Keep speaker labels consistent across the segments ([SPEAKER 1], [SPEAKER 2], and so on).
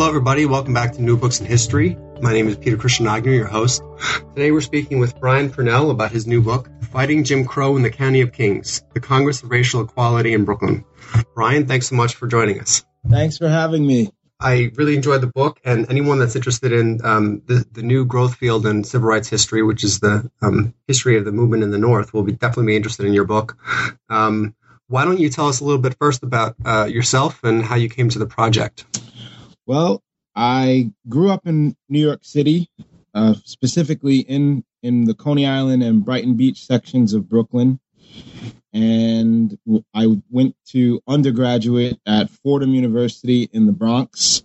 [SPEAKER 1] Hello, everybody. Welcome back to New Books in History. My name is Peter Christian Agnew, your host. Today we're speaking with Brian Purnell about his new book, Fighting Jim Crow in the County of Kings, the Congress of Racial Equality in Brooklyn. Brian, thanks so much for joining us.
[SPEAKER 2] Thanks for having me.
[SPEAKER 1] I really enjoyed the book, and anyone that's interested in um, the, the new growth field in civil rights history, which is the um, history of the movement in the North, will be definitely be interested in your book. Um, why don't you tell us a little bit first about uh, yourself and how you came to the project?
[SPEAKER 2] Well, I grew up in New York City, uh, specifically in in the Coney Island and Brighton Beach sections of Brooklyn, and I went to undergraduate at Fordham University in the Bronx.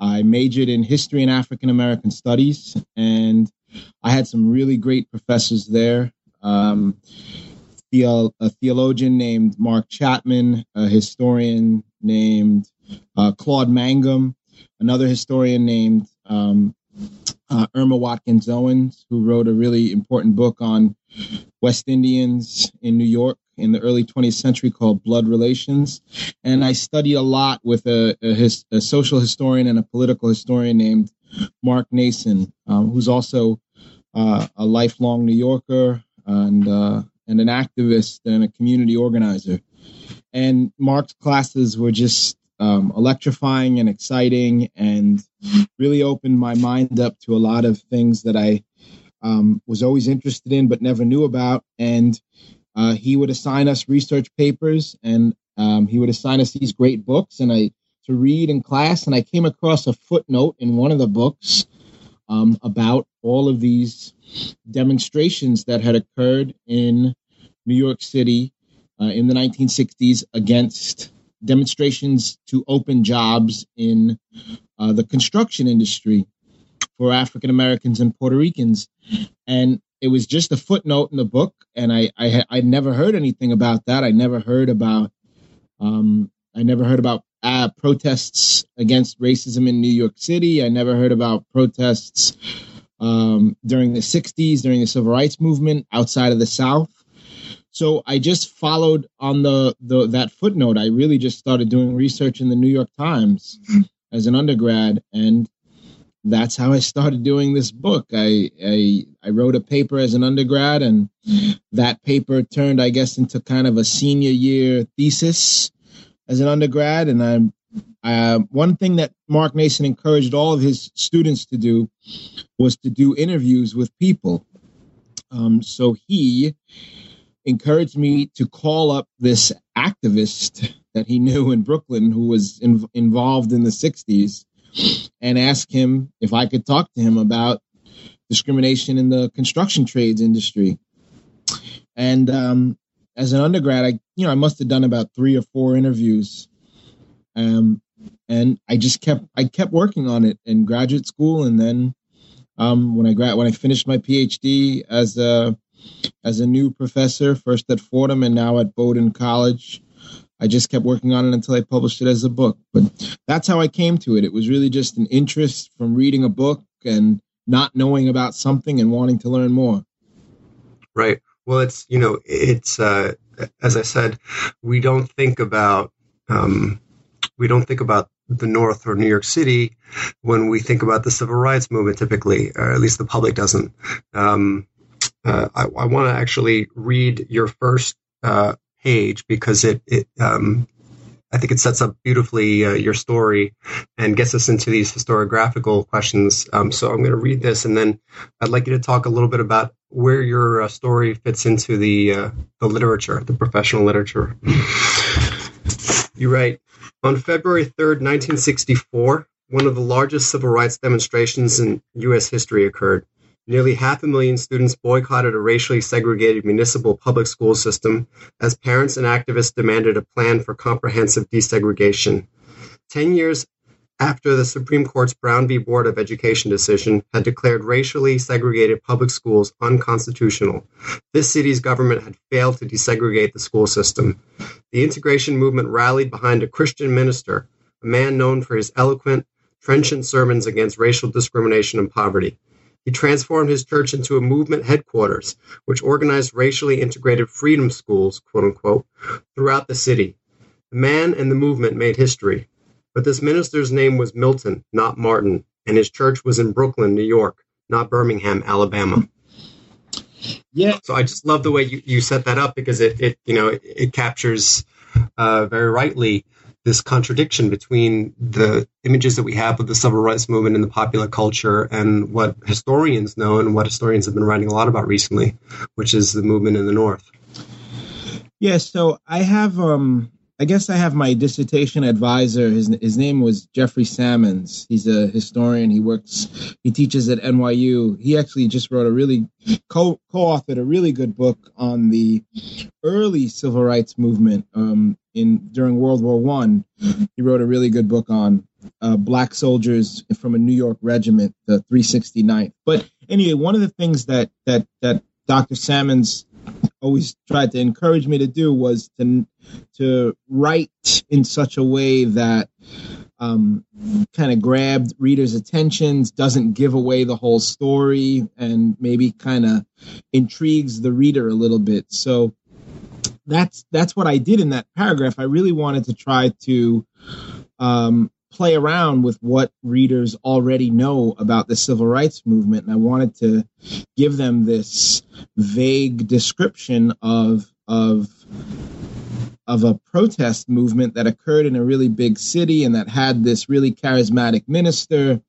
[SPEAKER 2] I majored in history and African American studies, and I had some really great professors there. Um, a theologian named Mark Chapman, a historian named uh, Claude Mangum, another historian named um, uh, Irma Watkins Owens, who wrote a really important book on West Indians in New York in the early 20th century called Blood Relations. And I studied a lot with a, a, his, a social historian and a political historian named Mark Naison, um, who's also uh, a lifelong New Yorker and, uh, and an activist and a community organizer. And Mark's classes were just um, electrifying and exciting and really opened my mind up to a lot of things that I um, was always interested in but never knew about. And uh, he would assign us research papers and um, he would assign us these great books and I to read in class. And I came across a footnote in one of the books um, about all of these demonstrations that had occurred in New York City uh, in the 1960s against demonstrations to open jobs in uh, the construction industry for African Americans and Puerto Ricans. And it was just a footnote in the book, and I I I never heard anything about that. I never heard about um, I never heard about uh, protests against racism in New York City. I never heard about protests um, during the '60s during the civil rights movement outside of the South. So I just followed on the, the that footnote. I really just started doing research in the New York Times as an undergrad, and that's how I started doing this book. I, I I wrote a paper as an undergrad, and that paper turned, I guess, into kind of a senior year thesis as an undergrad. And I, uh, one thing that Mark Naison encouraged all of his students to do was to do interviews with people. Um, so he encouraged me to call up this activist that he knew in Brooklyn who was in, involved in the 60s and ask him if I could talk to him about discrimination in the construction trades industry. And um, as an undergrad, I you know I must have done about three or four interviews, um, and I just kept I kept working on it in graduate school, and then um, when I grad when I finished my PhD as a as a new professor, first at Fordham and now at Bowdoin College. I just kept working on it until I published it as a book. But that's how I came to it. It was really just an interest from reading a book and not knowing about something and wanting to learn more.
[SPEAKER 1] Right. Well, it's, you know, it's, uh, as I said, we don't think about, um, we don't think about the North or New York City when we think about the civil rights movement typically, or at least the public doesn't. Um, uh, I, I want to actually read your first uh, page because it, it um, I think it sets up beautifully uh, your story and gets us into these historiographical questions. Um, so I'm going to read this, and then I'd like you to talk a little bit about where your uh, story fits into the uh, the literature, the professional literature. you write on February 3rd, 1964, one of the largest civil rights demonstrations in U.S. history occurred. Nearly half a million students boycotted a racially segregated municipal public school system as parents and activists demanded a plan for comprehensive desegregation. Ten years after the Supreme Court's Brown v. Board of Education decision had declared racially segregated public schools unconstitutional. This city's government had failed to desegregate the school system. The integration movement rallied behind a Christian minister, a man known for his eloquent, trenchant sermons against racial discrimination and poverty. He transformed his church into a movement headquarters, which organized racially integrated freedom schools, quote unquote, throughout the city. The man and the movement made history. But this minister's name was Milton, not Martin, and his church was in Brooklyn, New York, not Birmingham, Alabama.
[SPEAKER 2] Yeah.
[SPEAKER 1] So I just love the way you, you set that up because it, it you know it, it captures uh, very rightly this contradiction between the images that we have of the civil rights movement in the popular culture and what historians know and what historians have been writing a lot about recently, which is the movement in the North.
[SPEAKER 2] Yeah, so I have um I guess I have my dissertation advisor. His his name was Jeffrey Sammons. He's a historian. He works. He teaches at NYU. He actually just wrote a really co co-authored a really good book on the early civil rights movement um, in during World War One. He wrote a really good book on uh, black soldiers from a New York regiment, the 369th. But anyway, one of the things that that that Dr. Sammons always tried to encourage me to do was to to write in such a way that um, kind of grabbed readers' attentions, doesn't give away the whole story, and maybe kind of intrigues the reader a little bit. So that's that's what I did in that paragraph. I really wanted to try to um, play around with what readers already know about the civil rights movement, and I wanted to give them this vague description of of of a protest movement that occurred in a really big city and that had this really charismatic minister,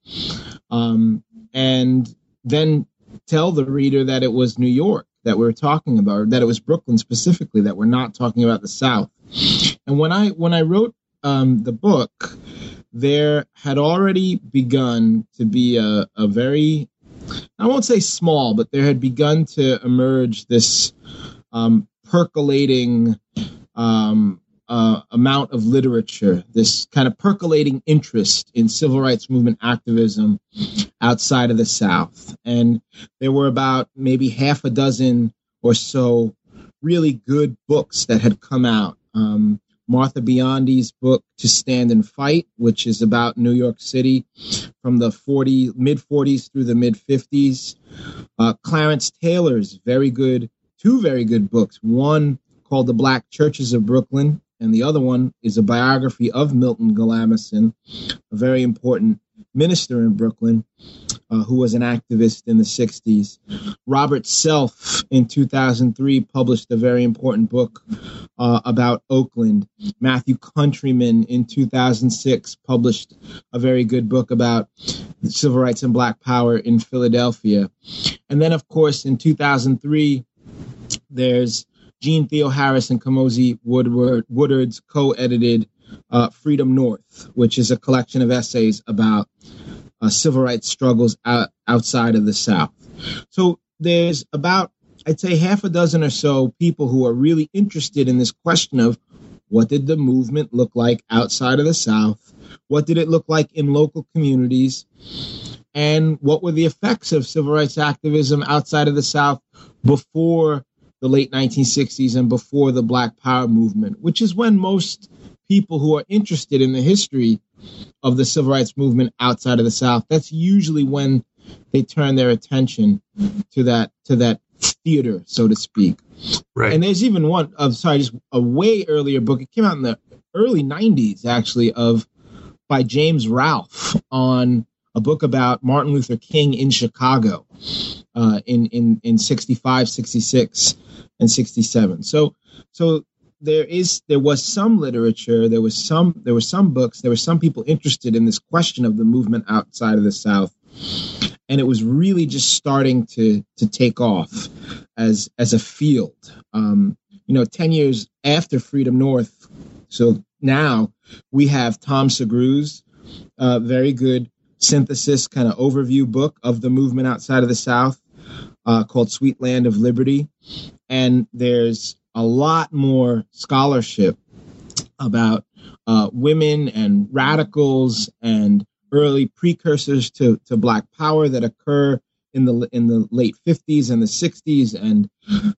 [SPEAKER 2] um, and then tell the reader that it was New York that we are talking about, or that it was Brooklyn specifically, that we're not talking about the South. And when I when I wrote um, the book, there had already begun to be a, a very I won't say small, but there had begun to emerge this um, percolating um, uh, amount of literature, this kind of percolating interest in civil rights movement activism outside of the South. And there were about maybe half a dozen or so really good books that had come out. Um, Martha Biondi's book To Stand and Fight, which is about New York City from the 40 mid 40s through the mid 50s. Uh, Clarence Taylor's very good, two very good books. One called The Black Churches of Brooklyn, and the other one is a biography of Milton Galamison, a very important minister in Brooklyn uh, who was an activist in the 60s. Robert Self in 2003 published a very important book uh, about Oakland. Matthew Countryman in 2006 published a very good book about civil rights and black power in Philadelphia. And then, of course, in 2003, there's Jeanne Theoharis and Komozi Woodward, Woodard's co-edited uh, Freedom North, which is a collection of essays about uh, civil rights struggles out, outside of the South. So there's about, I'd say, half a dozen or so people who are really interested in this question of what did the movement look like outside of the South? What did it look like in local communities? And what were the effects of civil rights activism outside of the South before the late 1960s and before the Black Power movement, which is when most people who are interested in the history of the civil rights movement outside of the South, that's usually when they turn their attention to that to that theater, so to speak.
[SPEAKER 1] Right.
[SPEAKER 2] And there's even one of sorry, just a way earlier book. It came out in the early '90s, actually, of by James Ralph on a book about Martin Luther King in Chicago uh, in in in 65, 66, and 67. So so there is there was some literature there was some there were some books there were some people interested in this question of the movement outside of the south and it was really just starting to to take off as as a field um, you know 10 years after freedom north so now we have tom sugrue's uh, very good synthesis kind of overview book of the movement outside of the south uh, called sweet land of liberty and there's a lot more scholarship about uh, women and radicals and early precursors to, to Black Power that occur in the in the late 50s and the 60s, and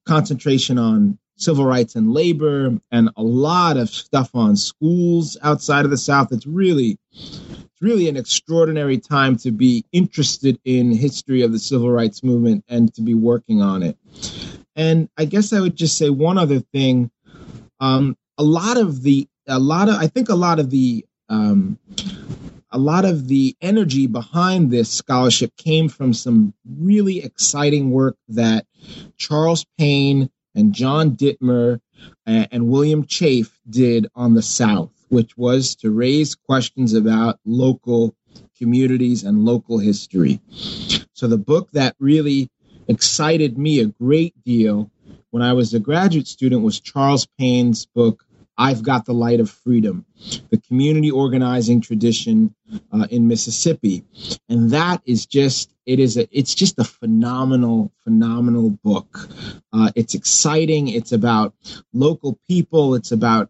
[SPEAKER 2] concentration on civil rights and labor, and a lot of stuff on schools outside of the South. It's really it's really an extraordinary time to be interested in history of the civil rights movement and to be working on it. And I guess I would just say one other thing. Um, a lot of the a lot of I think a lot of the um, a lot of the energy behind this scholarship came from some really exciting work that Charles Payne and John Dittmer and, and William Chafe did on the South, which was to raise questions about local communities and local history. So the book that really excited me a great deal when I was a graduate student was Charles Payne's book I've Got the Light of Freedom, the community organizing tradition uh, in Mississippi. And that is just, it is a, it's just a phenomenal, phenomenal book. Uh, it's exciting. It's about local people. It's about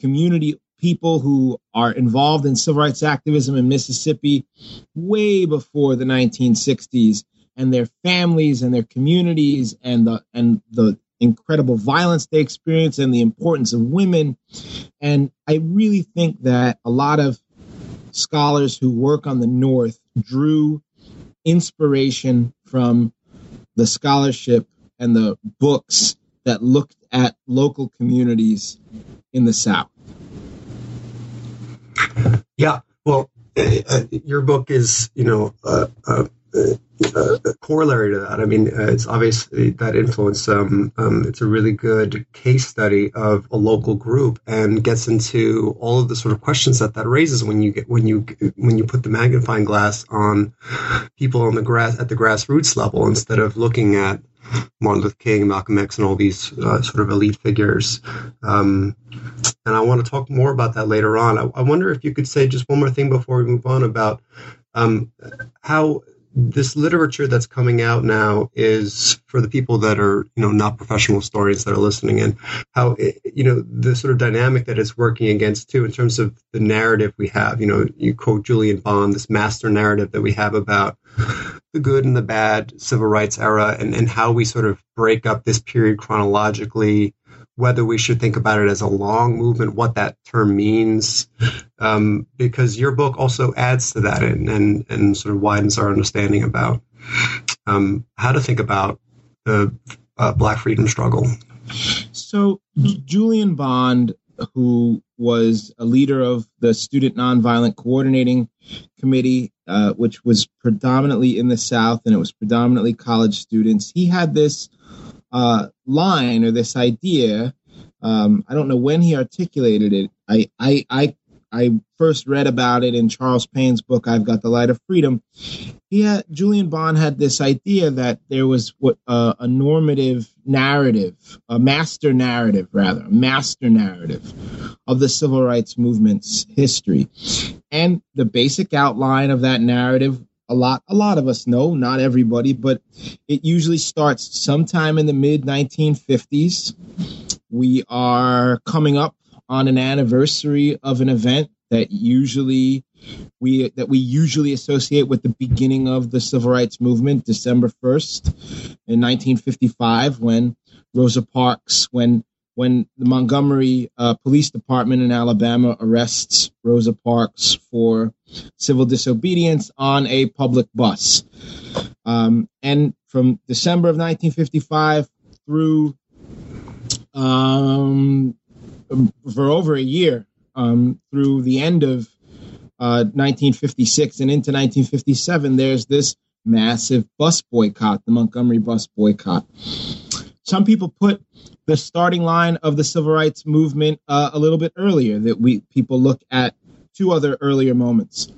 [SPEAKER 2] community people who are involved in civil rights activism in Mississippi way before the 1960s and their families and their communities and the and the incredible violence they experience and the importance of women. And I really think that a lot of scholars who work on the North drew inspiration from the scholarship and the books that looked at local communities in the South.
[SPEAKER 1] Yeah, well, uh, your book is, you know, uh, uh, uh, corollary to that. I mean, uh, it's obviously that influence. Um, um, it's a really good case study of a local group and gets into all of the sort of questions that that raises when you get when you when you put the magnifying glass on people on the grass at the grassroots level instead of looking at Martin Luther King, Malcolm X, and all these uh, sort of elite figures. Um, and I want to talk more about that later on. I, I, wonder if you could say just one more thing before we move on about um, how this literature that's coming out now is for the people that are you know not professional historians that are listening in how it, you know the sort of dynamic that it's working against too in terms of the narrative we have you know you quote julian bond this master narrative that we have about the good and the bad civil rights era and, and how we sort of break up this period chronologically whether we should think about it as a long movement, what that term means, um, because your book also adds to that and, and, and sort of widens our understanding about um, how to think about the uh, Black freedom struggle.
[SPEAKER 2] So, Julian Bond, who was a leader of the Student Nonviolent Coordinating Committee, uh, which was predominantly in the South and it was predominantly college students, he had this uh, line or this idea. Um, I don't know when he articulated it. I, I, I, I first read about it in Charles Payne's book, I've Got the Light of Freedom. He had, Julian Bond had this idea that there was what uh, a normative narrative, a master narrative, rather, a master narrative of the civil rights movement's history. And the basic outline of that narrative a lot a lot of us know not everybody but it usually starts sometime in the mid 1950s we are coming up on an anniversary of an event that usually we that we usually associate with the beginning of the civil rights movement december 1st in 1955 when rosa parks when when the Montgomery uh, Police Department in Alabama arrests Rosa Parks for civil disobedience on a public bus. Um, and from December of 1955 through um, for over a year, um, through the end of uh, 1956 and into 1957, there's this massive bus boycott, the Montgomery bus boycott. Some people put the starting line of the civil rights movement uh, a little bit earlier. That we people look at two other earlier moments.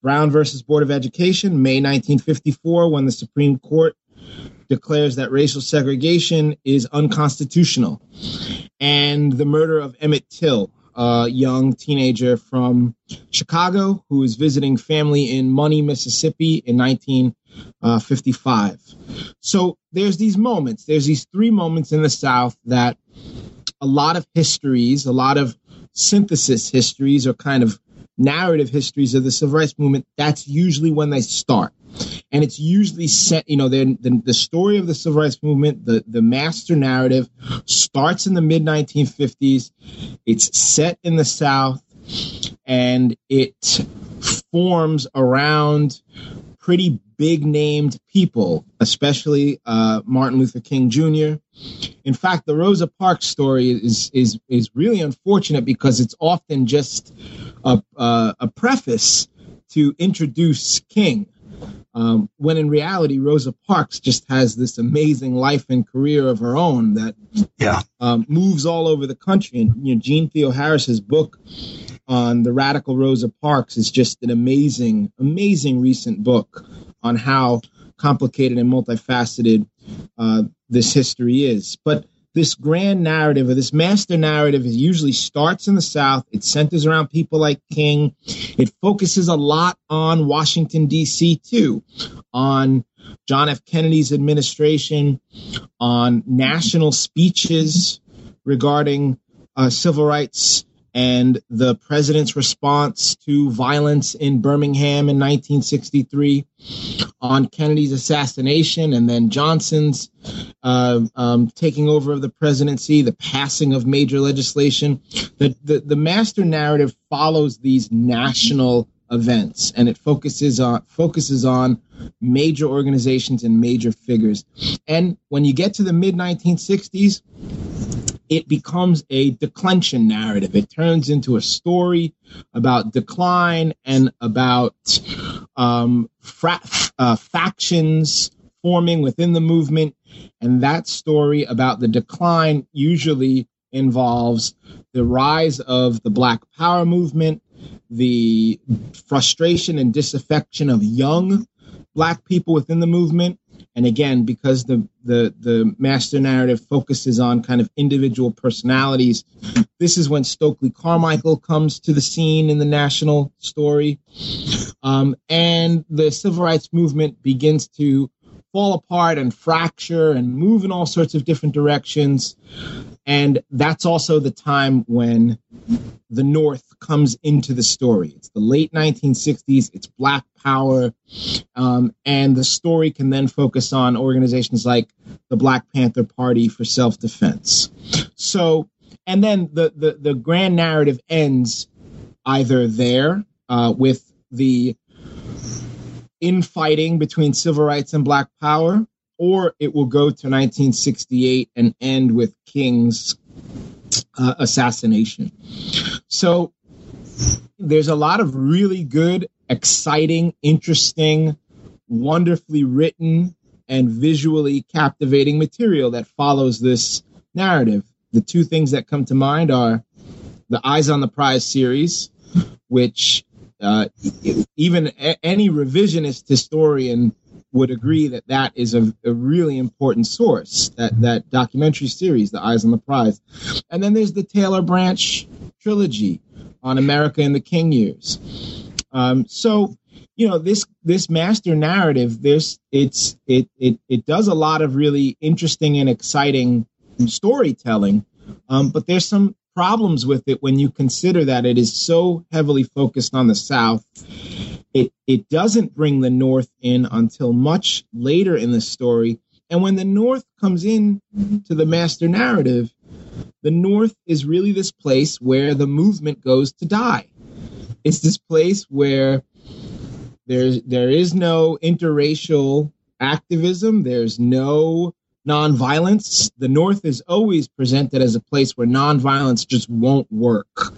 [SPEAKER 2] Brown versus Board of Education, May 1954, when the Supreme Court declares that racial segregation is unconstitutional, and the murder of Emmett Till, a young teenager from Chicago who was visiting family in Money, Mississippi in 1955. Uh, so there's these moments, there's these three moments in the South that a lot of histories, a lot of synthesis histories or kind of narrative histories of the civil rights movement, that's usually when they start. And it's usually set, you know, the, the story of the civil rights movement, the, the master narrative starts in the mid 1950s. It's set in the South and it forms around pretty big named people, especially uh, Martin Luther King Jr. In fact, the Rosa Parks story is is is really unfortunate because it's often just a, uh, a preface to introduce King. Um, when in reality, Rosa Parks just has this amazing life and career of her own that
[SPEAKER 1] yeah.
[SPEAKER 2] um, moves all over the country. And you know, Jeanne Theoharis's book on the radical Rosa Parks is just an amazing, amazing recent book on how complicated and multifaceted uh, this history is. But this grand narrative or this master narrative is usually starts in the South. It centers around people like King. It focuses a lot on Washington, D.C., too, on John F. Kennedy's administration, on national speeches regarding uh, civil rights and the president's response to violence in Birmingham in 1963 on Kennedy's assassination and then Johnson's uh, um, taking over of the presidency, the passing of major legislation. The, the, the master narrative follows these national events and it focuses on focuses on major organizations and major figures. And when you get to the mid 1960s, it becomes a declension narrative. It turns into a story about decline and about um, fra- uh, factions forming within the movement. And that story about the decline usually involves the rise of the Black Power movement, the frustration and disaffection of young Black people within the movement, and again, because the, the, the master narrative focuses on kind of individual personalities, this is when Stokely Carmichael comes to the scene in the national story. Um, and the civil rights movement begins to fall apart and fracture and move in all sorts of different directions. And that's also the time when the North comes into the story. It's the late 1960s, it's Black Power, um, and the story can then focus on organizations like the Black Panther Party for self defense. So, and then the, the, the grand narrative ends either there uh, with the infighting between civil rights and black power, or it will go to 1968 and end with King's uh, assassination. So there's a lot of really good, exciting, interesting, wonderfully written, and visually captivating material that follows this narrative. The two things that come to mind are the Eyes on the Prize series, which uh, even a- any revisionist historian would agree that that is a, a, really important source. That that documentary series, The Eyes on the Prize, and then there's the Taylor Branch trilogy on America in the King years. Um, so you know this this master narrative this it's it it it does a lot of really interesting and exciting storytelling um, but there's some problems with it when you consider that it is so heavily focused on the South. It it doesn't bring the North in until much later in the story. And when the North comes in to the master narrative, the North is really this place where the movement goes to die. It's this place where there's there is no interracial activism. There's no nonviolence, the North is always presented as a place where nonviolence just won't work.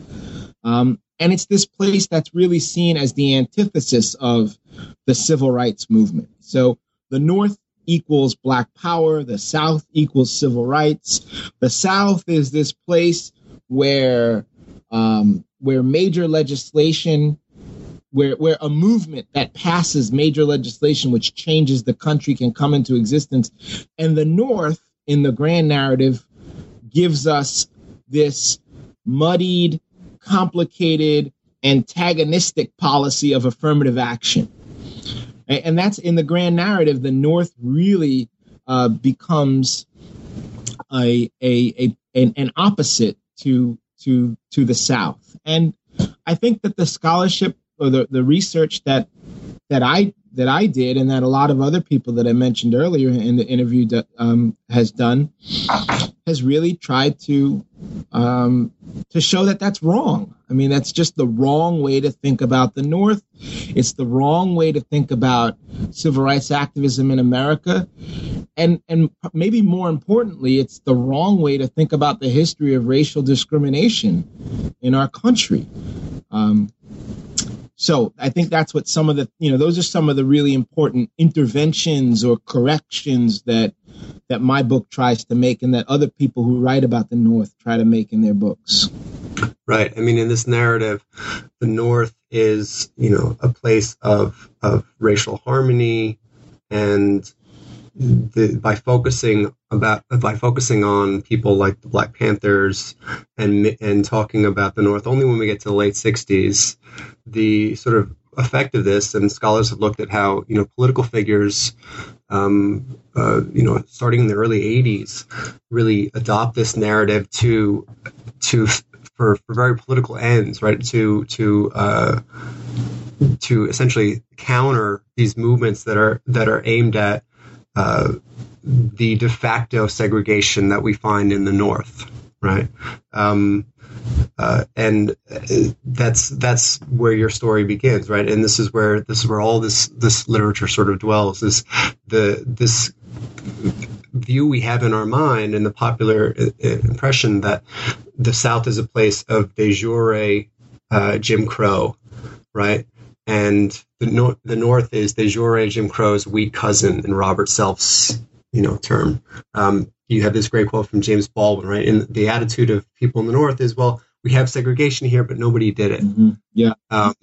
[SPEAKER 2] Um, and it's this place that's really seen as the antithesis of the civil rights movement. So the North equals black power, the South equals civil rights. The South is this place where um, where major legislation where where a movement that passes major legislation which changes the country can come into existence and the north in the grand narrative gives us this muddied complicated antagonistic policy of affirmative action and that's in the grand narrative the north really uh, becomes a, a, a an, an opposite to to to the South. And I think that the scholarship or the, the research that that I that I did and that a lot of other people that I mentioned earlier in the interview um, has done has really tried to um, to show that that's wrong. I mean, that's just the wrong way to think about the North. It's the wrong way to think about civil rights activism in America, and and maybe more importantly, it's the wrong way to think about the history of racial discrimination in our country. Um, so I think that's what some of the, you know, those are some of the really important interventions or corrections that that my book tries to make and that other people who write about the North try to make in their books.
[SPEAKER 1] Right. I mean, in this narrative, the North is, you know, a place of of racial harmony and the, by focusing about by focusing on people like the Black Panthers and and talking about the North only when we get to the late '60s, the sort of effect of this, and scholars have looked at how you know political figures, um, uh, you know, starting in the early '80s, really adopt this narrative to to for, for very political ends, right? To to uh, to essentially counter these movements that are that are aimed at uh, the de facto segregation that we find in the North, right? Um, uh, and that's that's where your story begins, right? And this is where this is where all this this literature sort of dwells. Is the this view we have in our mind and the popular uh, impression that the South is a place of de jure uh, Jim Crow, right? And the, nor- the North is de jure Jim Crow's weak cousin in Robert Self's you know term. Um, you have this great quote from James Baldwin, right? And the attitude of people in the North is, well, we have segregation here, but nobody did it.
[SPEAKER 2] Mm-hmm. Yeah.
[SPEAKER 1] Um,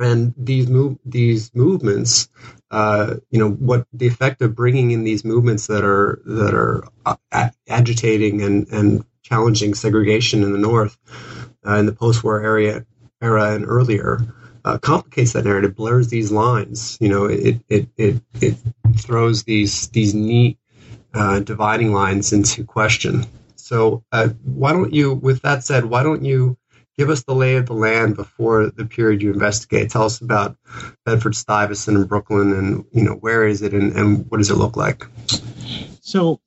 [SPEAKER 1] and these move these movements, uh, you know, what the effect of bringing in these movements that are that are uh, agitating and and challenging segregation in the North uh, in the post-war area era and earlier uh, complicates that narrative, blurs these lines. You know, it it it it throws these these neat uh, dividing lines into question. So, uh, why don't you, with that said, why don't you give us the lay of the land before the period you investigate? Tell us about Bedford Stuyvesant in Brooklyn, and you know where is it, and, and what does it look like?
[SPEAKER 2] So,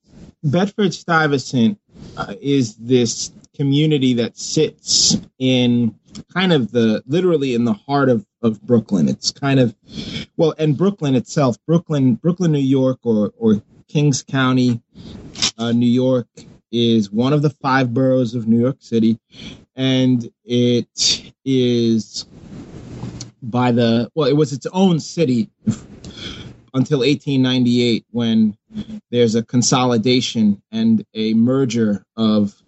[SPEAKER 2] Bedford Stuyvesant uh, is this community that sits in kind of the literally in the heart of, of Brooklyn. It's kind of well, and Brooklyn itself, Brooklyn, Brooklyn, New York, or or Kings County, uh, New York, is one of the five boroughs of New York City, and it is by the well, it was its own city until 1898 when there's a consolidation and a merger of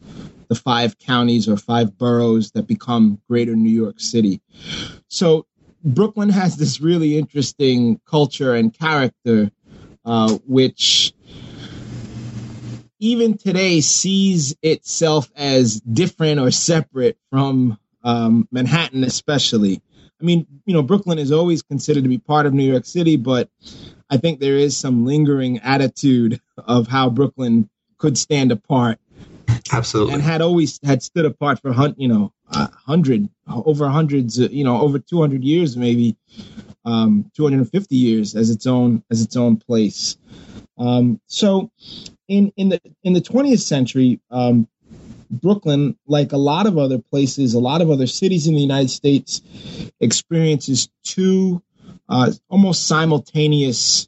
[SPEAKER 2] the five counties or five boroughs that become greater New York City. So Brooklyn has this really interesting culture and character, uh, which even today sees itself as different or separate from um, Manhattan, especially. I mean, you know, Brooklyn is always considered to be part of New York City, but I think there is some lingering attitude of how Brooklyn could stand apart
[SPEAKER 1] Absolutely.
[SPEAKER 2] And had always had stood apart for you know a hundred over hundreds you know over 200 years maybe um, 250 years as its own as its own place. Um, so in in the in the 20th century, um, Brooklyn, like a lot of other places, a lot of other cities in the United States, experiences two uh, almost simultaneous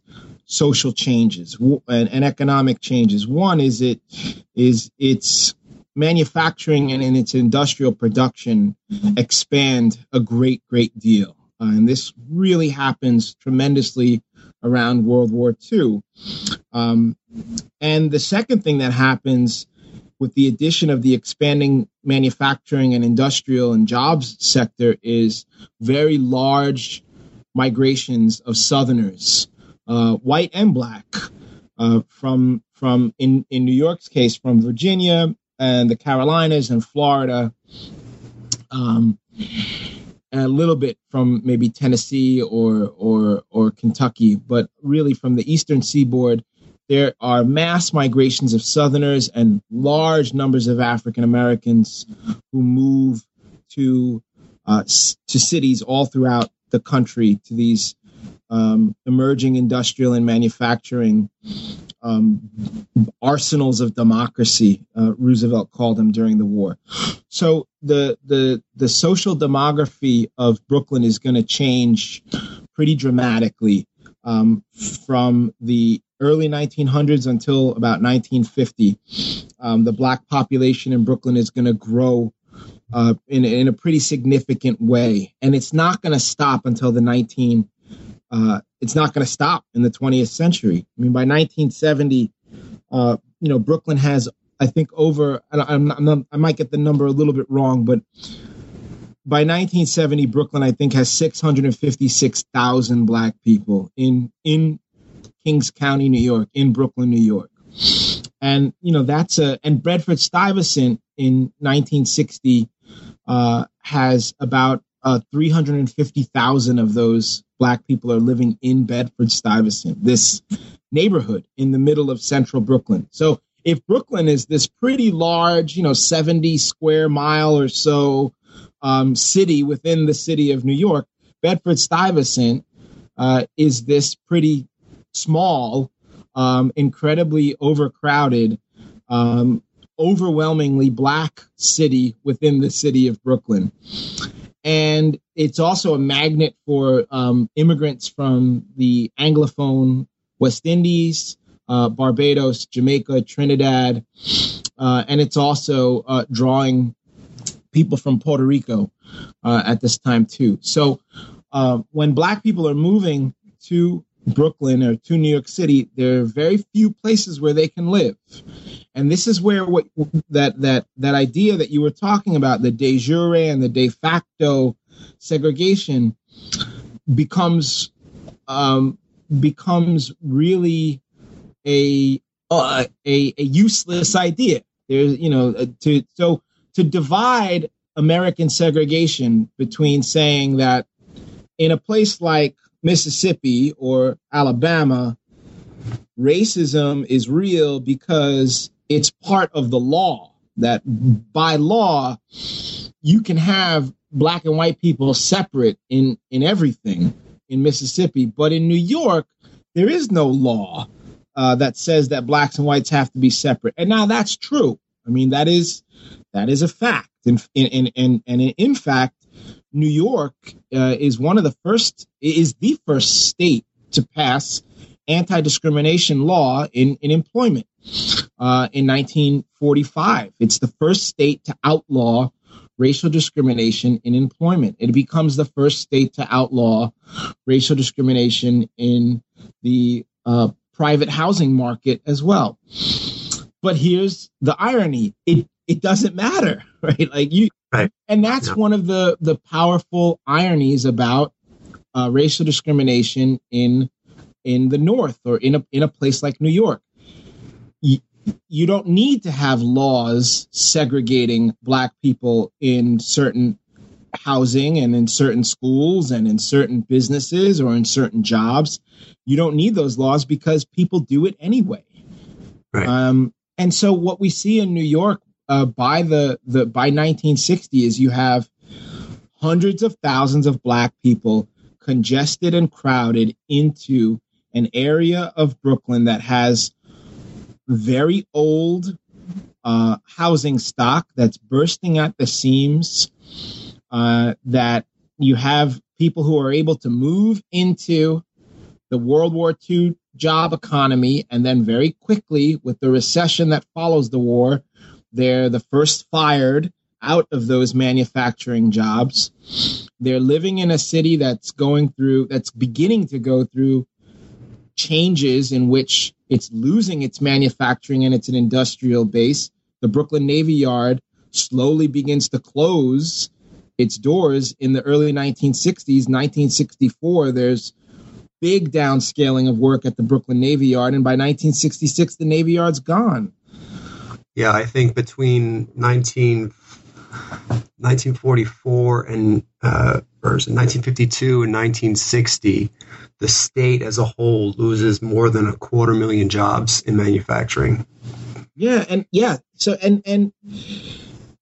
[SPEAKER 2] social changes and, and, economic changes. One is it is its manufacturing and in its industrial production expand a great great deal, uh, and this really happens tremendously around World War II. Um, and the second thing that happens with the addition of the expanding manufacturing and industrial and jobs sector is very large migrations of Southerners uh, white and black, uh, from from in in New York's case from Virginia and the Carolinas and Florida, um, a little bit from maybe Tennessee or or or Kentucky, but really from the Eastern Seaboard there are mass migrations of Southerners and large numbers of African Americans who move to uh, to cities all throughout the country to these um, emerging industrial and manufacturing um, arsenals of democracy. Uh, Roosevelt called them during the war. So the the the social demography of Brooklyn is going to change pretty dramatically um, from the early 1900s until about 1950. Um, the black population in Brooklyn is going to grow uh, in, in a pretty significant way, and it's not going to stop until the 19 uh, it's not going to stop in the 20th century. I mean, by 1970, uh, you know, Brooklyn has, I think, over. I'm not, i might get the number a little bit wrong, but by 1970, Brooklyn, I think, has 656,000 black people in in Kings County, New York, in Brooklyn, New York, and you know that's a and Bedford Stuyvesant in 1960 uh, has about uh, 350,000 of those black people are living in Bedford Stuyvesant, this neighborhood in the middle of central Brooklyn. So if Brooklyn is this pretty large, you know, 70 square mile or so um, city within the city of New York, Bedford Stuyvesant uh, is this pretty small, um, incredibly overcrowded, um, overwhelmingly black city within the city of Brooklyn and it's also a magnet for um, immigrants from the Anglophone West Indies, uh, Barbados, Jamaica, Trinidad, uh, and it's also uh, drawing people from Puerto Rico uh, at this time too. So uh, when Black people are moving to Brooklyn or to New York City, there are very few places where they can live. And this is where what that that that idea that you were talking about, the de jure and the de facto segregation, becomes um, becomes really a, uh, a a useless idea. There's you know uh, to so to divide American segregation between saying that in a place like Mississippi or Alabama, racism is real because it's part of the law that by law you can have black and white people separate in in everything in Mississippi, but in New York there is no law uh, that says that blacks and whites have to be separate. And now that's true. I mean that is that is a fact. And and and and in fact, New York uh, is one of the first is the first state to pass anti-discrimination law in, in employment uh, in 1945. It's the first state to outlaw racial discrimination in employment. It becomes the first state to outlaw racial discrimination in the uh, private housing market as well. But here's the irony: it it doesn't matter, right? Like you, right. and that's yeah. one of the the powerful ironies about uh, racial discrimination in in the North or in a in a place like New York. You, you don't need to have laws segregating black people in certain housing and in certain schools and in certain businesses or in certain jobs. You don't need those laws because people do it anyway. Right. Um, and so what we see in New York uh, by the, the by 1960 is you have hundreds of thousands of black people congested and crowded into an area of Brooklyn that has very old uh, housing stock that's bursting at the seams. Uh, that you have people who are able to move into the World War II job economy, and then very quickly, with the recession that follows the war, they're the first fired out of those manufacturing jobs. They're living in a city that's going through, that's beginning to go through changes in which it's losing its manufacturing and it's an industrial base. The Brooklyn Navy Yard slowly begins to close its doors in the early 1960s. 1964, there's big downscaling of work at the Brooklyn Navy Yard, and by 1966, the Navy Yard's gone.
[SPEAKER 1] Yeah, I think between 19, 1944 and uh, in 1952 and 1960, the state as a whole loses more than a quarter million jobs in manufacturing.
[SPEAKER 2] Yeah, and yeah, so and and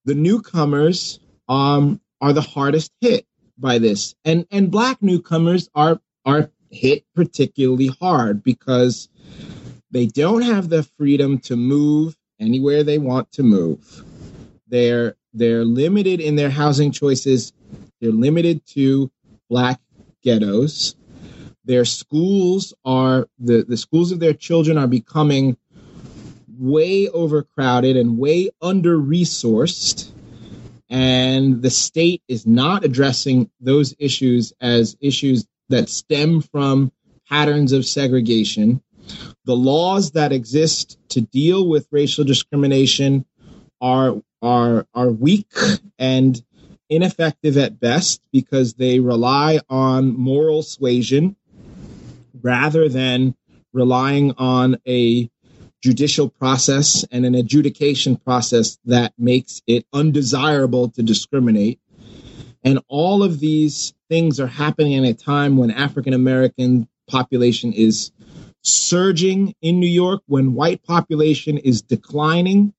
[SPEAKER 2] the newcomers um are the hardest hit by this, and and black newcomers are are hit particularly hard because they don't have the freedom to move anywhere they want to move. They're they're limited in their housing choices. They're limited to black ghettos. Their schools are the, the schools of their children are becoming way overcrowded and way under resourced. And the state is not addressing those issues as issues that stem from patterns of segregation. The laws that exist to deal with racial discrimination are are are weak and ineffective at best because they rely on moral suasion rather than relying on a judicial process and an adjudication process that makes it undesirable to discriminate. And all of these things are happening in a time when African American population is surging in New York, when white population is declining.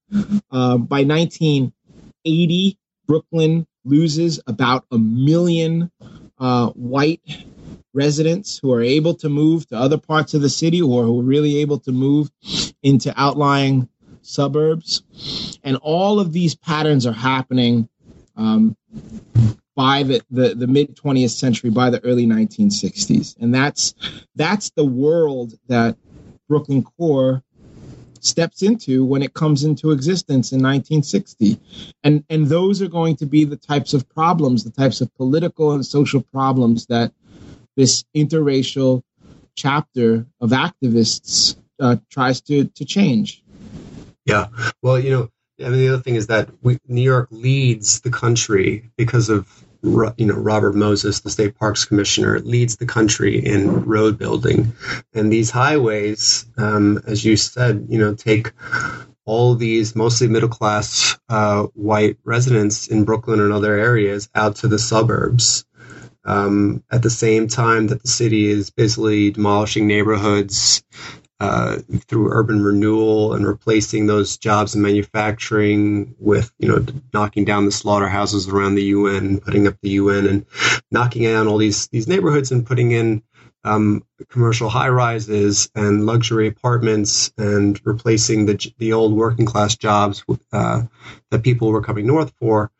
[SPEAKER 2] Uh, by 1980, Brooklyn loses about a million uh, white residents who are able to move to other parts of the city or who are really able to move into outlying suburbs. And all of these patterns are happening um, by the, the, the mid 20th century, by the early 1960s. And that's, that's the world that Brooklyn Core steps into when it comes into existence in 1960 and and those are going to be the types of problems the types of political and social problems that this interracial chapter of activists uh, tries to to change.
[SPEAKER 1] Yeah, well, you know, I mean, the other thing is that we, New York leads the country because of you know Robert Moses, the state parks commissioner, leads the country in road building, and these highways, um, as you said, you know, take all these mostly middle class uh, white residents in Brooklyn and other areas out to the suburbs. Um, at the same time that the city is busily demolishing neighborhoods uh, through urban renewal and replacing those jobs in manufacturing with, you know, knocking down the slaughterhouses around the UN, putting up the UN, and knocking down all these these neighborhoods and putting in um, commercial high rises and luxury apartments and replacing the the old working class jobs uh, that people were coming north for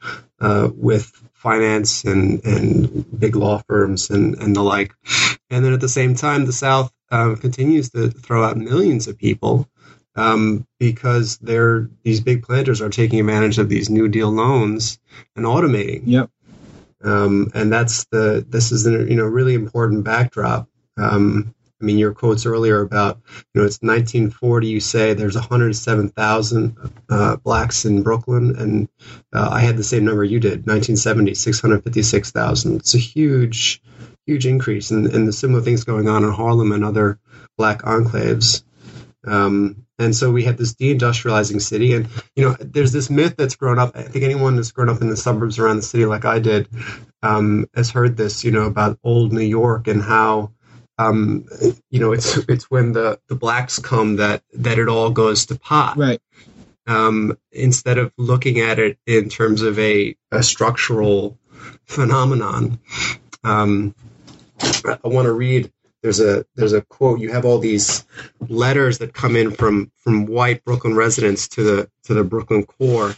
[SPEAKER 1] uh, with finance and, and big law firms and, and the like. And then at the same time, the South uh, continues to throw out millions of people um, because they're these big planters are taking advantage of these New Deal loans and automating.
[SPEAKER 2] Yep.
[SPEAKER 1] Um, and that's the this is a you know really important backdrop. Um, I mean, your quotes earlier about, you know, it's 1940, you say there's 107,000 uh, blacks in Brooklyn, and uh, I had the same number you did, 1970, 656,000. It's a huge, huge increase, and, and the similar things going on in Harlem and other black enclaves. Um, and so we have this deindustrializing city, and you know, there's this myth that's grown up. I think anyone that's grown up in the suburbs around the city, like I did, um, has heard this, you know, about old New York and how um, you know, it's it's when the, the blacks come that that it all goes to pot.
[SPEAKER 2] Right.
[SPEAKER 1] Um, instead of looking at it in terms of a, a structural phenomenon. I want to read. There's a there's a quote. You have all these letters that come in from from white Brooklyn residents to the to the Brooklyn core.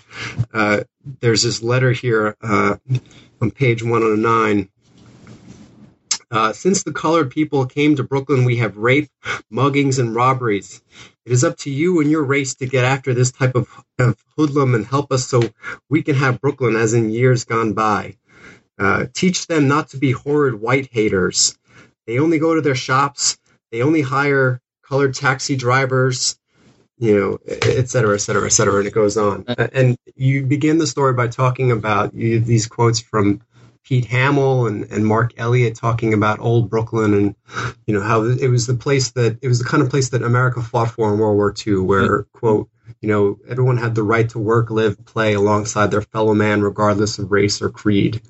[SPEAKER 1] Uh, there's this letter here uh, on page 109 uh, since the colored people came to Brooklyn, we have rape, muggings, and robberies. It is up to you and your race to get after this type of, of hoodlum and help us so we can have Brooklyn as in years gone by. Uh, teach them not to be horrid white haters. They only go to their shops. They only hire colored taxi drivers, you know, et cetera, et cetera, et cetera. And it goes on. And you begin the story by talking about you, these quotes from Pete Hamill and, and Mark Elliott talking about old Brooklyn and you know how it was the place that it was the kind of place that America fought for in World War II, where quote you know, everyone had the right to work, live, play alongside their fellow man, regardless of race or creed.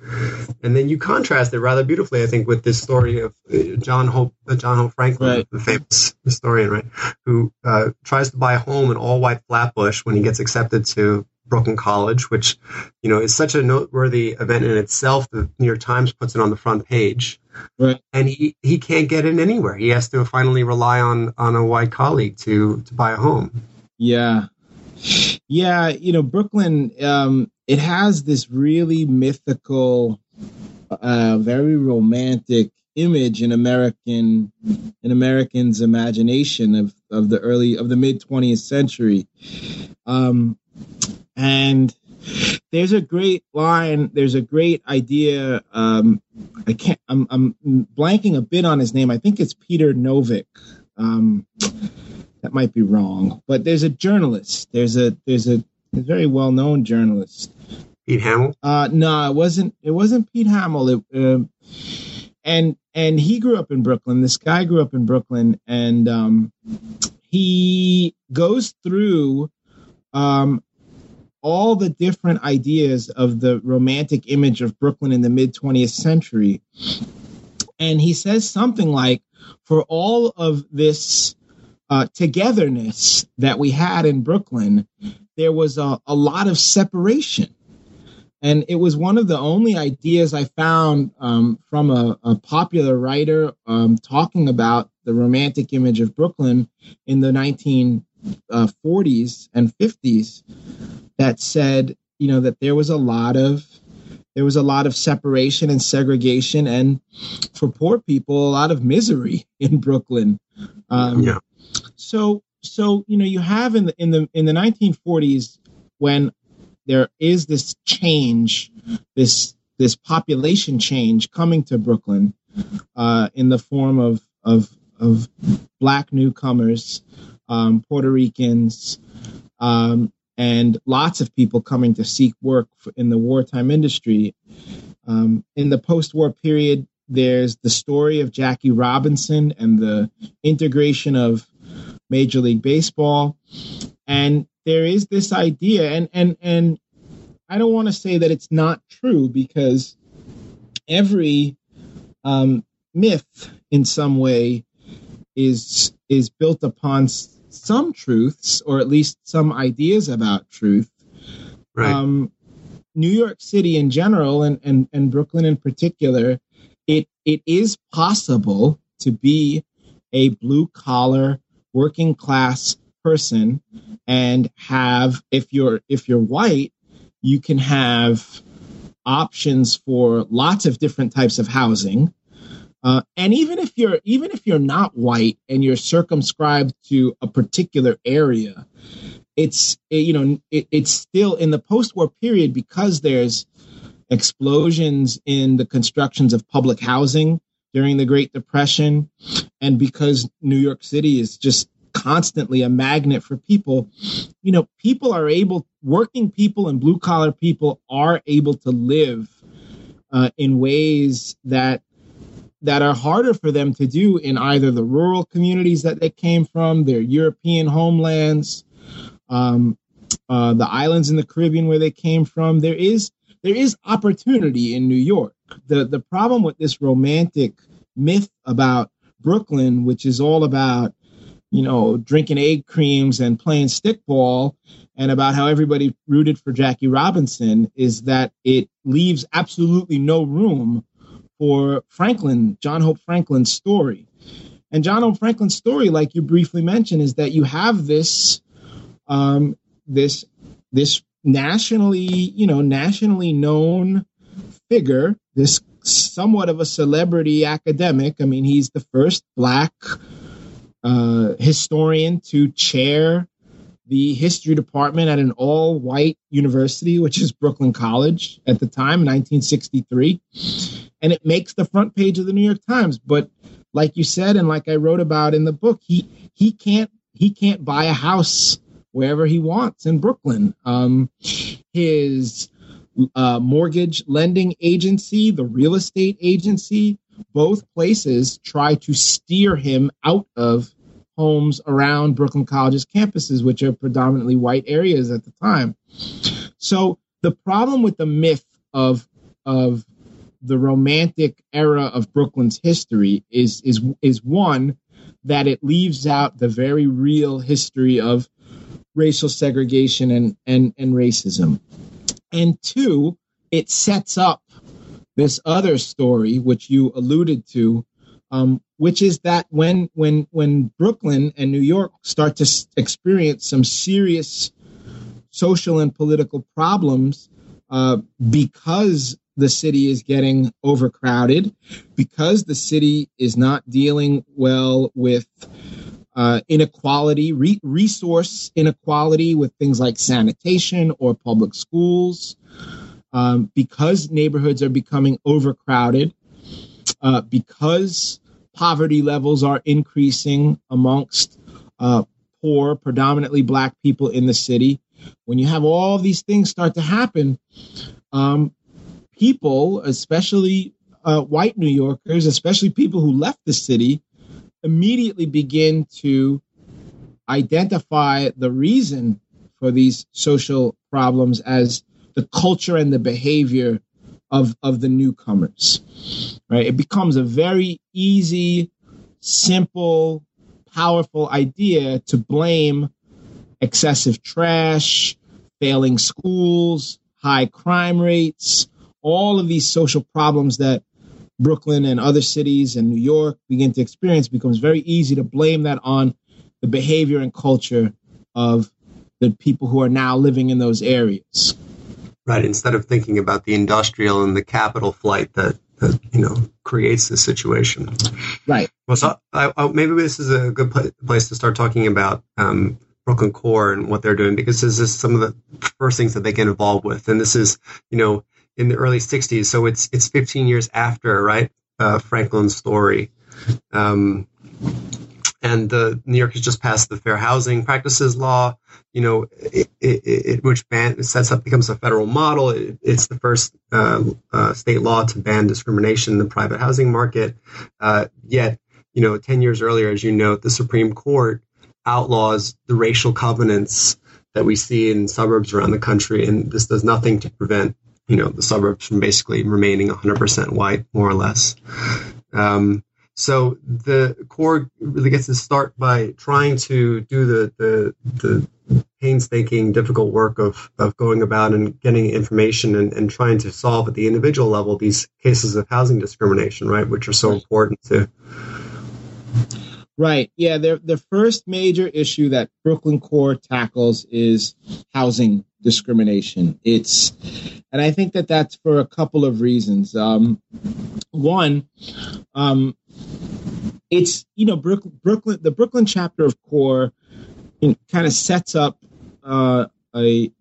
[SPEAKER 1] And then you contrast it rather beautifully, I think, with this story of uh, John Hope, uh, John Hope Franklin, right. the famous historian, right, who uh, tries to buy a home in all white Flatbush when he gets accepted to Brooklyn College, which, you know, is such a noteworthy event in itself. The New York Times puts it on the front page.
[SPEAKER 2] Right.
[SPEAKER 1] And he, he can't get in anywhere. He has to finally rely on, on a white colleague to, to buy a home.
[SPEAKER 2] Yeah. Yeah. You know, Brooklyn, um, it has this really mythical, uh, very romantic image in American in Americans' imagination of, of the early of the mid 20th century. Um, and there's a great line there's a great idea um, i can't I'm, I'm blanking a bit on his name i think it's peter novick um, that might be wrong but there's a journalist. There's a there's a, a very well-known journalist.
[SPEAKER 1] Pete hamill?
[SPEAKER 2] Uh no it wasn't it wasn't pete hamill. It, uh, and and he grew up in brooklyn. This guy grew up in brooklyn and um, he goes through um, all the different ideas of the romantic image of Brooklyn in the mid 20th century. And he says something like, for all of this uh, togetherness that we had in Brooklyn, there was a, a, lot of separation. And it was one of the only ideas I found um, from a, a, popular writer um, talking about the romantic image of Brooklyn in the 1940s uh, and 50s that said, you know, that there was a lot of there was a lot of separation and segregation, and for poor people, a lot of misery in Brooklyn. Um, yeah. So, so you know, you have in the in the in the 1940s when there is this change, this this population change coming to Brooklyn uh, in the form of of of black newcomers, um, Puerto Ricans, um, and lots of people coming to seek work in the wartime industry. Um, in the post war period, there's the story of Jackie Robinson and the integration of Major League Baseball. And there is this idea, and, and, and I don't want to say that it's not true because every um, myth in some way is is built upon some truths, or at least some ideas about truth.
[SPEAKER 1] Right. Um,
[SPEAKER 2] New York City in general, and, and, and Brooklyn in particular, it it is possible to be a blue collar working class person and have if you're if you're white you can have options for lots of different types of housing. Uh, and even if you're even if you're not white and you're circumscribed to a particular area, it's you know it, it's still in the post-war period because there's explosions in the constructions of public housing during the Great Depression, and because New York City is just constantly a magnet for people, you know, people are able, working people and blue collar people are able to live uh, in ways that that are harder for them to do in either the rural communities that they came from, their European homelands, um, uh, the islands in the Caribbean where they came from. There is there is opportunity in New York. The the problem with this romantic myth about Brooklyn, which is all about you know drinking egg creams and playing stickball, and about how everybody rooted for Jackie Robinson, is that it leaves absolutely no room for Franklin, John Hope Franklin's story. And John Hope Franklin's story, like you briefly mentioned, is that you have this um, this this nationally, you know, nationally known figure, this somewhat of a celebrity academic. I mean, he's the first black uh, historian to chair the history department at an all white university, which is Brooklyn College at the time, 1963 and it makes the front page of the New York Times. But like you said, and like I wrote about in the book, he he can't he can't buy a house wherever he wants in Brooklyn. Um, his uh, mortgage lending agency, the real estate agency, both places try to steer him out of homes around Brooklyn College's campuses, which are predominantly white areas at the time. So the problem with the myth of of the romantic era of Brooklyn's history is is is one that it leaves out the very real history of racial segregation and and, and racism. And two, it sets up this other story which you alluded to um, which is that when when when Brooklyn and New York start to s- experience some serious social and political problems uh, because the city is getting overcrowded, because the city is not dealing well with uh, inequality, re- resource inequality with things like sanitation or public schools, um, because neighborhoods are becoming overcrowded, uh, because poverty levels are increasing amongst uh, poor, predominantly black people in the city. When you have all these things start to happen, um, people, especially uh, white New Yorkers, especially people who left the city, immediately begin to identify the reason for these social problems as the culture and the behavior of, of the newcomers. Right? It becomes a very easy, simple, powerful idea to blame excessive trash, failing schools, high crime rates, all of these social problems that Brooklyn and other cities and New York begin to experience becomes very easy to blame that on the behavior and culture of the people who are now living in those areas.
[SPEAKER 1] Right. Instead of thinking about the industrial and the capital flight that, that you know creates this situation.
[SPEAKER 2] Right.
[SPEAKER 1] Well, so I, I, maybe this is a good pl- place to start talking about um, Brooklyn Core and what they're doing because this is some of the first things that they get involved with, and this is you know in the early '60s, so it's it's 15 years after right uh, Franklin's story. Um, and the New York has just passed the Fair Housing Practices Law, you know, it, it, it, which ban, sets up becomes a federal model. It, it's the first uh, uh, state law to ban discrimination in the private housing market. Uh, yet, you know, ten years earlier, as you note, the Supreme Court outlaws the racial covenants that we see in suburbs around the country, and this does nothing to prevent you know the suburbs from basically remaining 100% white, more or less. Um, so the core really gets to start by trying to do the the, the painstaking, difficult work of, of going about and getting information and, and trying to solve at the individual level these cases of housing discrimination, right, which are so important to.
[SPEAKER 2] Right. Yeah. The the first major issue that Brooklyn Core tackles is housing discrimination. It's, and I think that that's for a couple of reasons. Um, one, um, it's you know Brooklyn, Brooklyn, the Brooklyn chapter of Core kind of sets up uh, a,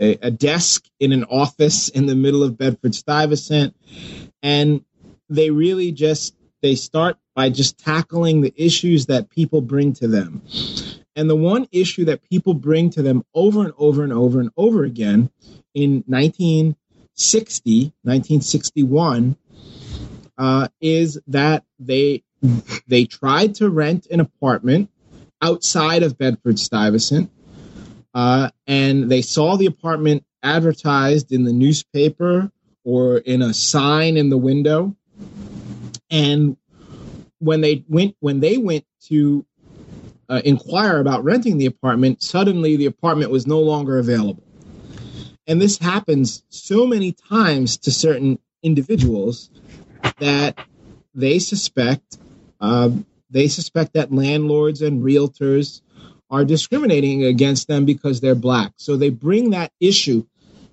[SPEAKER 2] a a desk in an office in the middle of Bedford Stuyvesant, and they really just they start by just tackling the issues that people bring to them. And the one issue that people bring to them over and over and over and over again in 1960, 1961, uh, is that they they tried to rent an apartment outside of Bedford Stuyvesant, uh, and they saw the apartment advertised in the newspaper or in a sign in the window, and when they went when they went to uh, inquire about renting the apartment, suddenly the apartment was no longer available. And this happens so many times to certain individuals that they suspect uh, they suspect that landlords and realtors are discriminating against them because they're black. So they bring that issue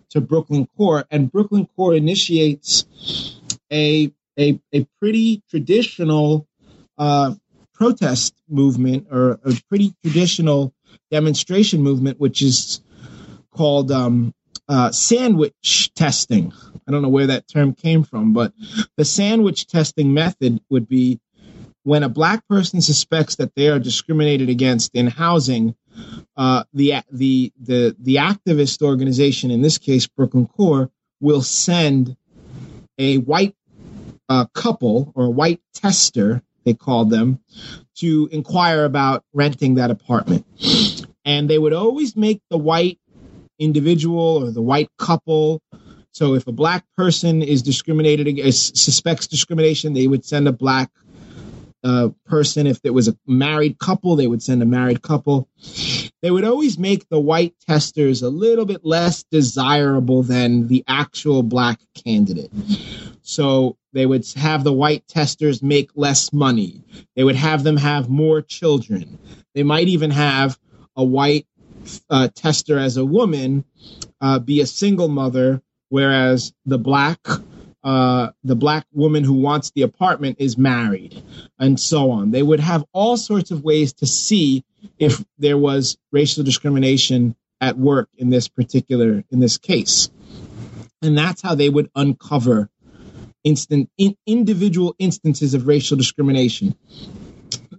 [SPEAKER 2] to Brooklyn Core, and Brooklyn Core initiates a a, a pretty traditional uh, protest movement or a pretty traditional demonstration movement, which is called um, uh, sandwich testing. I don't know where that term came from, but the sandwich testing method would be when a black person suspects that they are discriminated against in housing, uh, the the the the activist organization, in this case Brooklyn Core, will send a white uh, couple or a white tester they called them, to inquire about renting that apartment. And they would always make the white individual or the white couple. So if a black person is discriminated against, suspects discrimination, they would send a black uh, person. If it was a married couple, they would send a married couple. They would always make the white testers a little bit less desirable than the actual black candidate. So they would have the white testers make less money. They would have them have more children. They might even have a white uh, tester as a woman uh, be a single mother, whereas the black uh, the black woman who wants the apartment is married, and so on. They would have all sorts of ways to see if there was racial discrimination at work in this particular in this case, and that's how they would uncover instant in, individual instances of racial discrimination.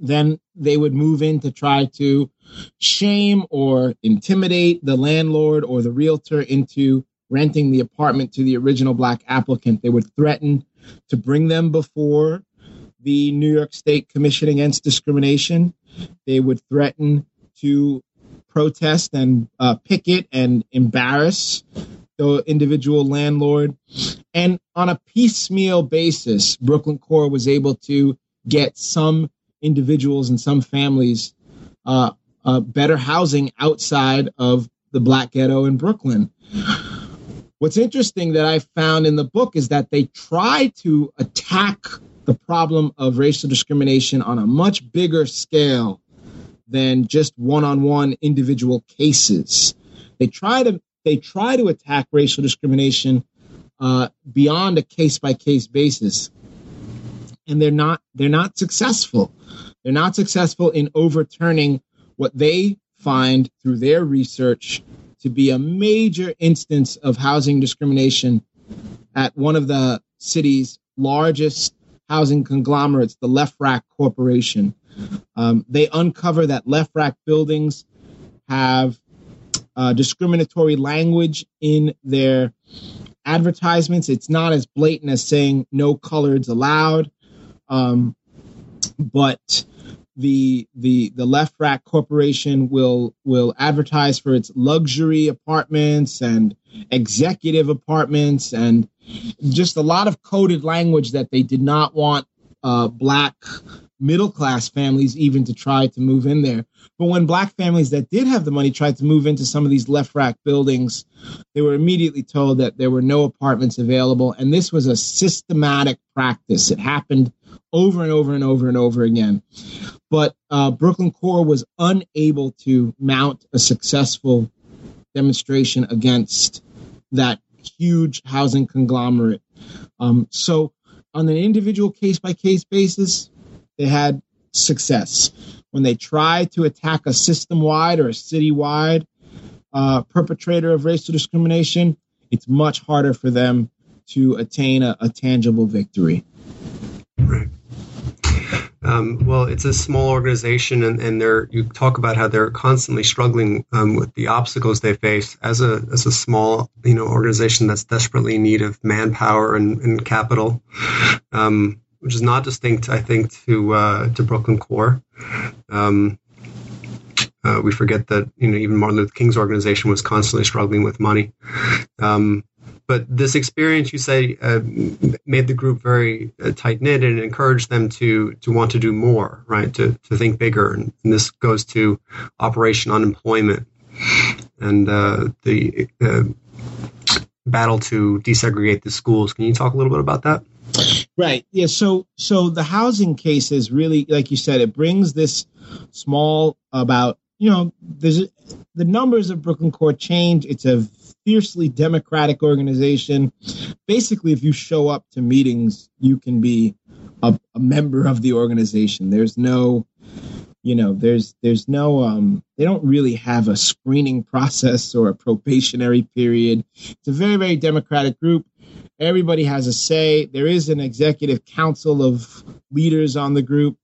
[SPEAKER 2] Then they would move in to try to shame or intimidate the landlord or the realtor into renting the apartment to the original black applicant. They would threaten to bring them before the New York State Commission Against Discrimination. They would threaten to protest and uh, picket and embarrass the individual landlord. And on a piecemeal basis, Brooklyn Core was able to get some individuals and some families uh, uh, better housing outside of the black ghetto in Brooklyn. What's interesting that I found in the book is that they try to attack the problem of racial discrimination on a much bigger scale than just one-on-one individual cases. They try to they try to attack racial discrimination uh, beyond a case-by-case basis, and they're not they're not successful. They're not successful in overturning what they find through their research to be a major instance of housing discrimination at one of the city's largest housing conglomerates, the Lefrak Corporation. Um, they uncover that Lefrak buildings have uh, discriminatory language in their advertisements. It's not as blatant as saying no coloreds allowed, um, but the the the Lefrak Corporation will will advertise for its luxury apartments and executive apartments and just a lot of coded language that they did not want uh, black middle class families even to try to move in there. But when black families that did have the money tried to move into some of these Lefrak buildings, they were immediately told that there were no apartments available. And this was a systematic practice. It happened over and over and over and over again. But uh, Brooklyn Core was unable to mount a successful demonstration against that huge housing conglomerate. Um, so, on an individual case by case basis, they had success. When they tried to attack a system wide or a city wide uh, perpetrator of racial discrimination, it's much harder for them to attain a, a tangible victory.
[SPEAKER 1] Right. Um, well, it's a small organization, and, and they're you talk about how they're constantly struggling um, with the obstacles they face as a as a small you know organization that's desperately in need of manpower and, and capital, um, which is not distinct, I think, to uh, to Brooklyn Core. Um, uh, we forget that you know even Martin Luther King's organization was constantly struggling with money. Um, but this experience, you say, uh, made the group very uh, tight knit and encouraged them to to want to do more, right? To to think bigger, and, and this goes to Operation Unemployment and uh, the uh, battle to desegregate the schools. Can you talk a little bit about that?
[SPEAKER 2] Right. Yeah. So so the housing case is really, like you said, it brings this small about you know there's the numbers of Brooklyn Core change. It's a fiercely democratic organization. Basically, if you show up to meetings, you can be a, a member of the organization. There's no, you know, there's there's no um they don't really have a screening process or a probationary period. It's a very, very democratic group. Everybody has a say. There is an executive council of leaders on the group,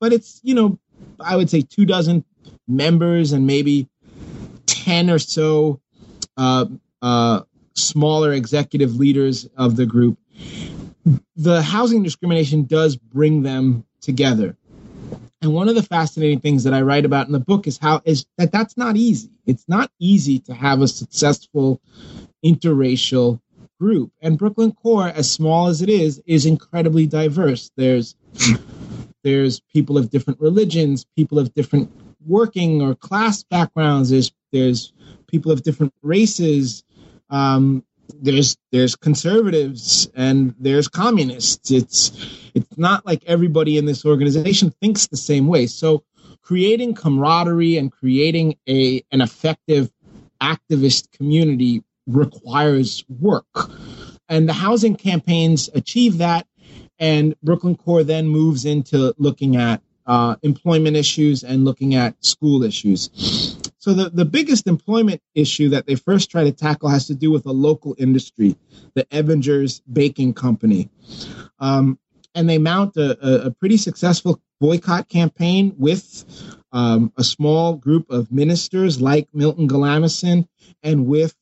[SPEAKER 2] but it's, you know, I would say two dozen members and maybe 10 or so Uh, uh, smaller executive leaders of the group. The housing discrimination does bring them together. And one of the fascinating things that I write about in the book is how is that that's not easy. It's not easy to have a successful interracial group. And Brooklyn Core, as small as it is, is incredibly diverse. There's there's people of different religions, people of different working or class backgrounds. There's there's people of different races. Um, there's there's conservatives and there's communists. It's it's not like everybody in this organization thinks the same way. So creating camaraderie and creating a an effective activist community requires work. And the housing campaigns achieve that. And Brooklyn Core then moves into looking at uh, employment issues and looking at school issues. So the, the biggest employment issue that they first try to tackle has to do with a local industry, the Ebinger's Baking Company. Um, and they mount a, a, pretty successful boycott campaign with um, a small group of ministers like Milton Galamison and with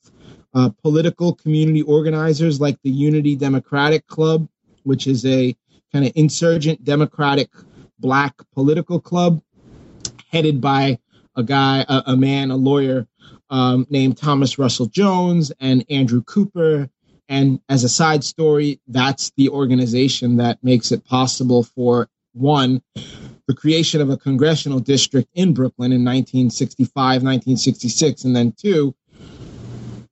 [SPEAKER 2] uh, political community organizers like the Unity Democratic Club, which is a kind of insurgent democratic black political club headed by a guy, a, a man, a lawyer um, named Thomas Russell Jones and Andrew Cooper. And as a side story, that's the organization that makes it possible for one, the creation of a congressional district in Brooklyn in 1965, 1966, and then two,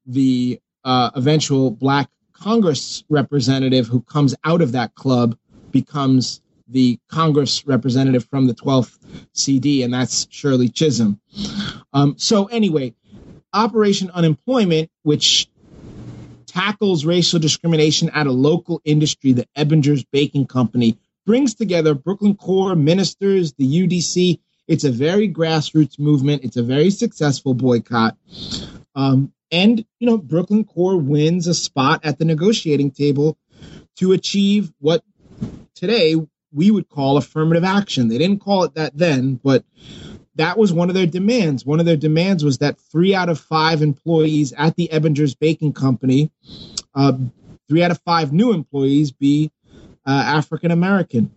[SPEAKER 2] the uh, eventual black Congress representative who comes out of that club becomes the Congress representative from the 12th CD, and that's Shirley Chisholm. Um, so, anyway, Operation Unemployment, which tackles racial discrimination at a local industry, the Ebinger's Baking Company, brings together Brooklyn Core, ministers, the UDC. It's a very grassroots movement. It's a very successful boycott. Um, and, you know, Brooklyn Core wins a spot at the negotiating table to achieve what today we would call affirmative action. They didn't call it that then, but that was one of their demands. One of their demands was that three out of five employees at the Ebinger's Baking Company, uh, three out of five new employees be uh, African American.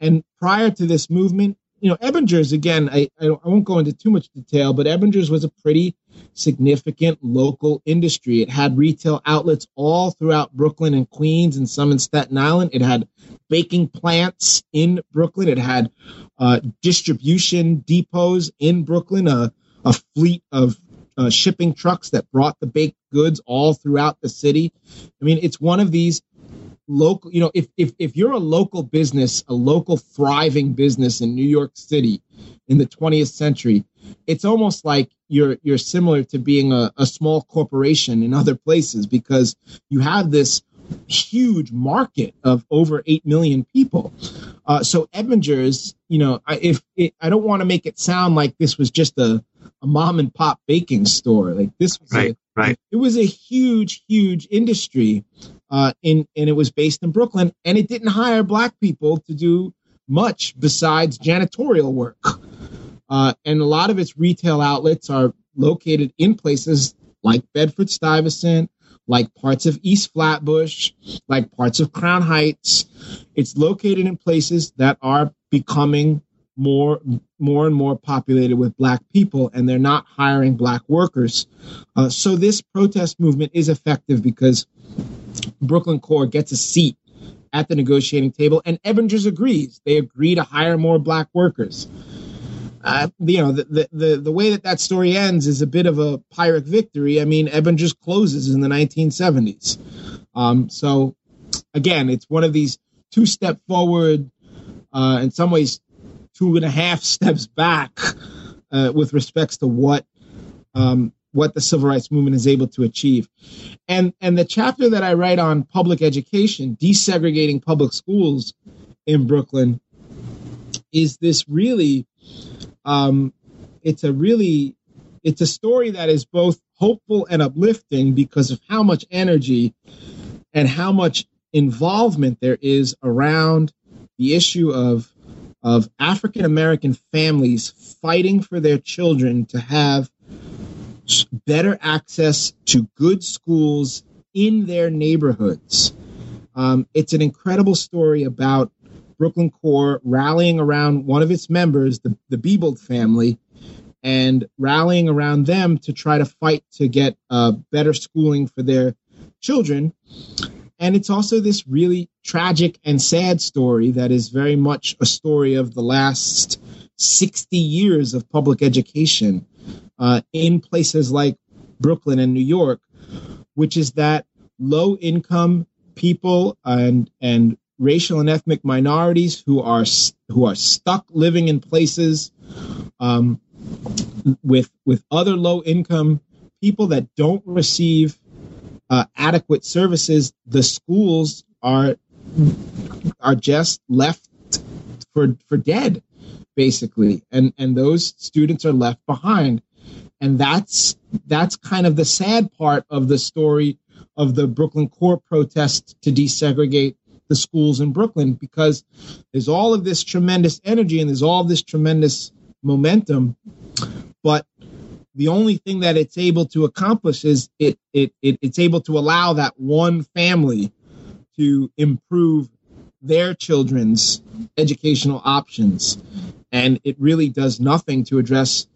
[SPEAKER 2] And prior to this movement, you know, Ebinger's again, I, I, won't go into too much detail, but Ebinger's was a pretty significant local industry. It had retail outlets all throughout Brooklyn and Queens and some in Staten Island. It had baking plants in Brooklyn. It had uh, distribution depots in Brooklyn, a, a fleet of uh, shipping trucks that brought the baked goods all throughout the city. I mean, it's one of these local you know if, if if you're a local business a local thriving business in new york city in the 20th century it's almost like you're you're similar to being a, a small corporation in other places because you have this huge market of over 8 million people uh, so Ebinger's you know I, if it, i don't want to make it sound like this was just a, a mom and pop baking store like this was
[SPEAKER 1] right,
[SPEAKER 2] a,
[SPEAKER 1] right.
[SPEAKER 2] it was a huge huge industry uh, in, and it was based in Brooklyn, and it didn't hire black people to do much besides janitorial work. Uh, and a lot of its retail outlets are located in places like Bedford Stuyvesant, like parts of East Flatbush, like parts of Crown Heights. It's located in places that are becoming more more and more populated with black people and they're not hiring black workers uh, so this protest movement is effective because Brooklyn Core gets a seat at the negotiating table, and Ebingers agrees. They agree to hire more black workers. Uh, you know, the, the, the way that that story ends is a bit of a Pyrrhic victory. I mean, Ebingers closes in the 1970s. Um, so, again, it's one of these two step forward, uh, in some ways, two and a half steps back uh, with respects to what um, what the civil rights movement is able to achieve. And and the chapter that I write on public education, desegregating public schools in Brooklyn, is this really um, it's a really it's a story that is both hopeful and uplifting because of how much energy and how much involvement there is around the issue of of African American families fighting for their children to have better access to good schools in their neighborhoods. Um, it's an incredible story about Brooklyn Core rallying around one of its members, the, the Bibuld family, and rallying around them to try to fight to get uh, better schooling for their children. And it's also this really tragic and sad story that is very much a story of the last 60 years of public education uh, in places like Brooklyn and New York, which is that low income people and and racial and ethnic minorities who are who are stuck living in places um, with with other low income people that don't receive uh, adequate services, the schools are are just left for for dead, basically, and and those students are left behind, and that's that's kind of the sad part of the story of the Brooklyn Core protest to desegregate the schools in Brooklyn because there's all of this tremendous energy and there's all this tremendous momentum, but the only thing that it's able to accomplish is it, it, it it's able to allow that one family to improve their children's educational options. And it really does nothing to address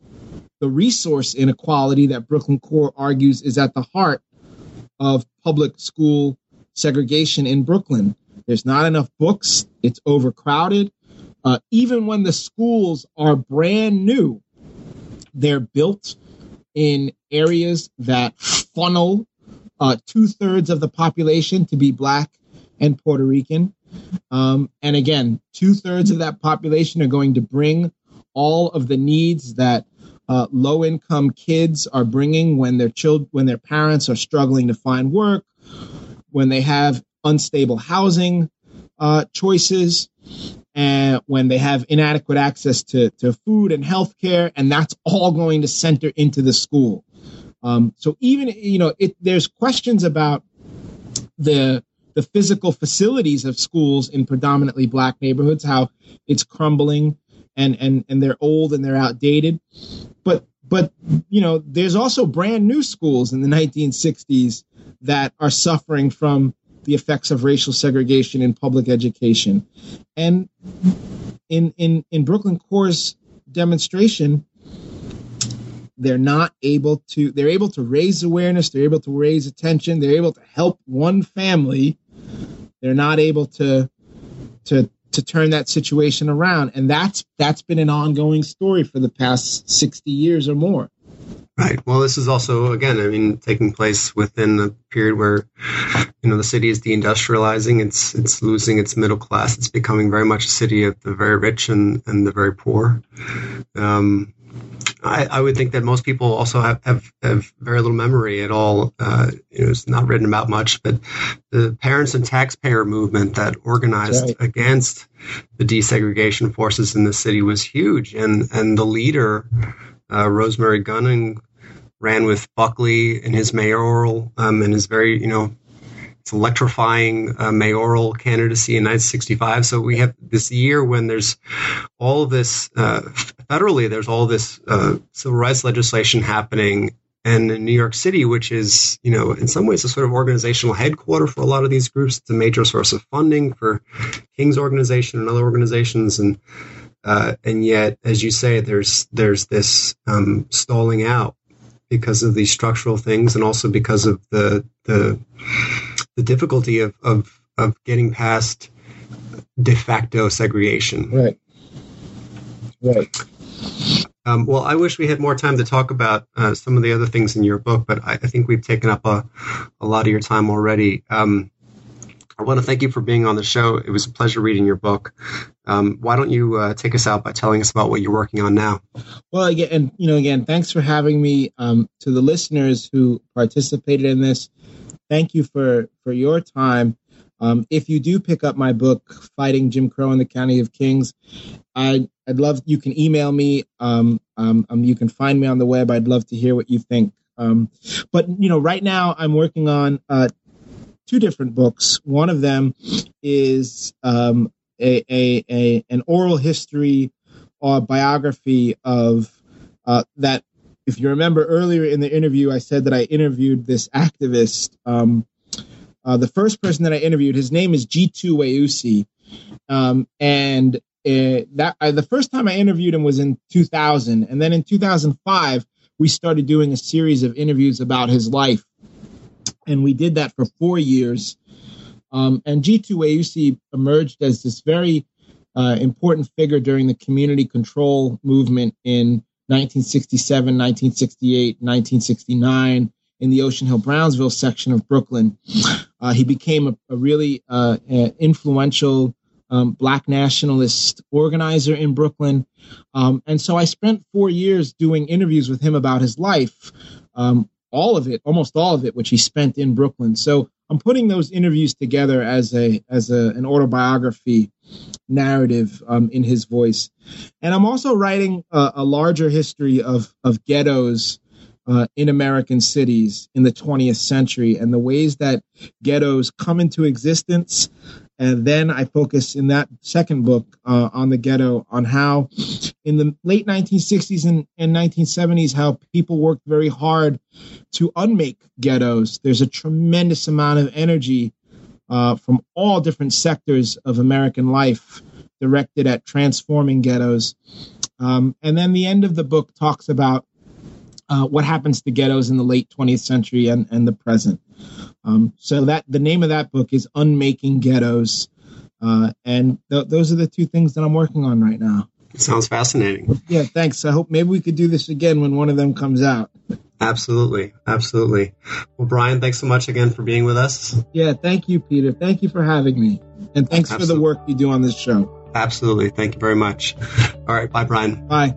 [SPEAKER 2] the resource inequality that brooklyn core argues is at the heart of public school segregation in brooklyn. There's not enough books. It's overcrowded. Uh, even when the schools are brand new they're built in areas that funnel uh, two thirds of the population to be black and Puerto Rican. Um, and again, two thirds of that population are going to bring all of the needs that uh, low income kids are bringing when their children, when their parents are struggling to find work, when they have unstable housing uh, choices, and when they have inadequate access to, to food and health care, and that's all going to center into the school. Um, so even you know, it, there's questions about the the physical facilities of schools in predominantly black neighborhoods, how it's crumbling and and and they're old and they're outdated. But but you know, there's also brand new schools in the 1960s that are suffering from the effects of racial segregation in public education. And in in in Brooklyn Core's demonstration, they're not able to they're able to raise awareness, they're able to raise attention, they're able to help one family. They're not able to to to turn that situation around and that's that's been an ongoing story for the past 60 years or more
[SPEAKER 1] Right. Well, this is also, again, I mean, taking place within the period where, you know, the city is deindustrializing. It's it's losing its middle class. It's becoming very much a city of the very rich and, and the very poor. Um, I, I would think that most people also have, have, have very little memory at all. Uh, it was not written about much, but the parents and taxpayer movement that organized right. against the desegregation forces in the city was huge. And, and the leader, uh, Rosemary Gunning ran with Buckley in his mayoral um, and his very, you know, it's electrifying uh, mayoral candidacy in 1965. So we have this year when there's all this uh, federally, there's all this uh, civil rights legislation happening. And in New York City, which is, you know, in some ways a sort of organizational headquarter for a lot of these groups, it's a major source of funding for King's organization and other organizations. And uh, and yet, as you say, there's there's this um, stalling out because of these structural things, and also because of the the the difficulty of of, of getting past de facto segregation.
[SPEAKER 2] Right. Right.
[SPEAKER 1] Um, well, I wish we had more time to talk about uh, some of the other things in your book, but I, I think we've taken up a, a lot of your time already. Um, I want to thank you for being on the show. It was a pleasure reading your book. Um, why don't you uh, take us out by telling us about what you're working on now?
[SPEAKER 2] Well, again, and you know, again, thanks for having me. Um, to the listeners who participated in this, thank you for for your time. Um, if you do pick up my book, "Fighting Jim Crow in the County of Kings," I, would love you can email me. Um, um, um, you can find me on the web. I'd love to hear what you think. Um, but you know, right now I'm working on uh, two different books. One of them is um, a, a, a, an oral history or biography of uh, that. If you remember earlier in the interview, I said that I interviewed this activist. Um, uh, the first person that I interviewed, his name is Jitu Weusi, Um, and uh, that the first time I interviewed him was in 2000, and then in 2005 we started doing a series of interviews about his life, and we did that for four years. Um, and Jitu Weusi emerged as this very uh, important figure during the community control movement in 1967, 1968, 1969 in the Ocean Hill Brownsville section of Brooklyn. Uh, he became a, a really uh, influential um, black nationalist organizer in Brooklyn. Um, and so I spent four years doing interviews with him about his life, um, all of it, almost all of it, which he spent in Brooklyn. So I'm putting those interviews together as a as a, an autobiography narrative um, in his voice, and I'm also writing a, a larger history of of ghettos uh, in American cities in the 20th century and the ways that ghettos come into existence. And then I focus in that second book uh, on the ghetto, on how in the late 1960s and, and 1970s, how people worked very hard to unmake ghettos. There's a tremendous amount of energy uh, from all different sectors of American life directed at transforming ghettos. Um, and then the end of the book talks about uh, what happens to ghettos in the late 20th century and, and the present. Um, so that the name of that book is Unmaking Ghettos, uh, and th- those are the two things that I'm working on right now.
[SPEAKER 1] It sounds fascinating.
[SPEAKER 2] Yeah, thanks. I hope maybe we could do this again when one of them comes out.
[SPEAKER 1] Absolutely, absolutely. Well, Brian, thanks so much again for being with us.
[SPEAKER 2] Yeah, thank you, Peter. Thank you for having me, and thanks absolutely. for the work you do on this show.
[SPEAKER 1] Absolutely. Thank you very much. All right. Bye, Brian.
[SPEAKER 2] Bye.